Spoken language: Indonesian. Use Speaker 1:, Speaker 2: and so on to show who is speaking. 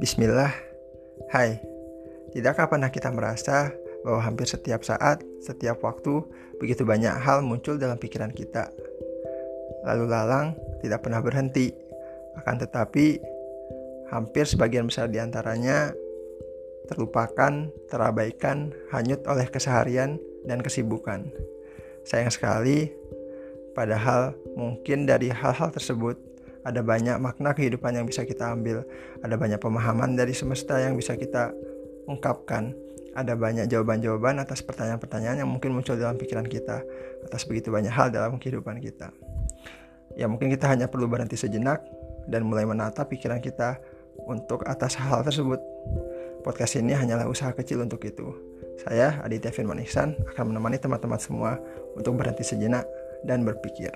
Speaker 1: Bismillah. Hai. Tidakkah pernah kita merasa bahwa hampir setiap saat, setiap waktu, begitu banyak hal muncul dalam pikiran kita. Lalu lalang tidak pernah berhenti. Akan tetapi, hampir sebagian besar di antaranya terlupakan, terabaikan, hanyut oleh keseharian dan kesibukan. Sayang sekali, padahal mungkin dari hal-hal tersebut ada banyak makna kehidupan yang bisa kita ambil, ada banyak pemahaman dari semesta yang bisa kita ungkapkan, ada banyak jawaban-jawaban atas pertanyaan-pertanyaan yang mungkin muncul dalam pikiran kita, atas begitu banyak hal dalam kehidupan kita. Ya mungkin kita hanya perlu berhenti sejenak dan mulai menata pikiran kita untuk atas hal-hal tersebut. Podcast ini hanyalah usaha kecil untuk itu. Saya, Aditya Firman Ihsan, akan menemani teman-teman semua untuk berhenti sejenak dan berpikir.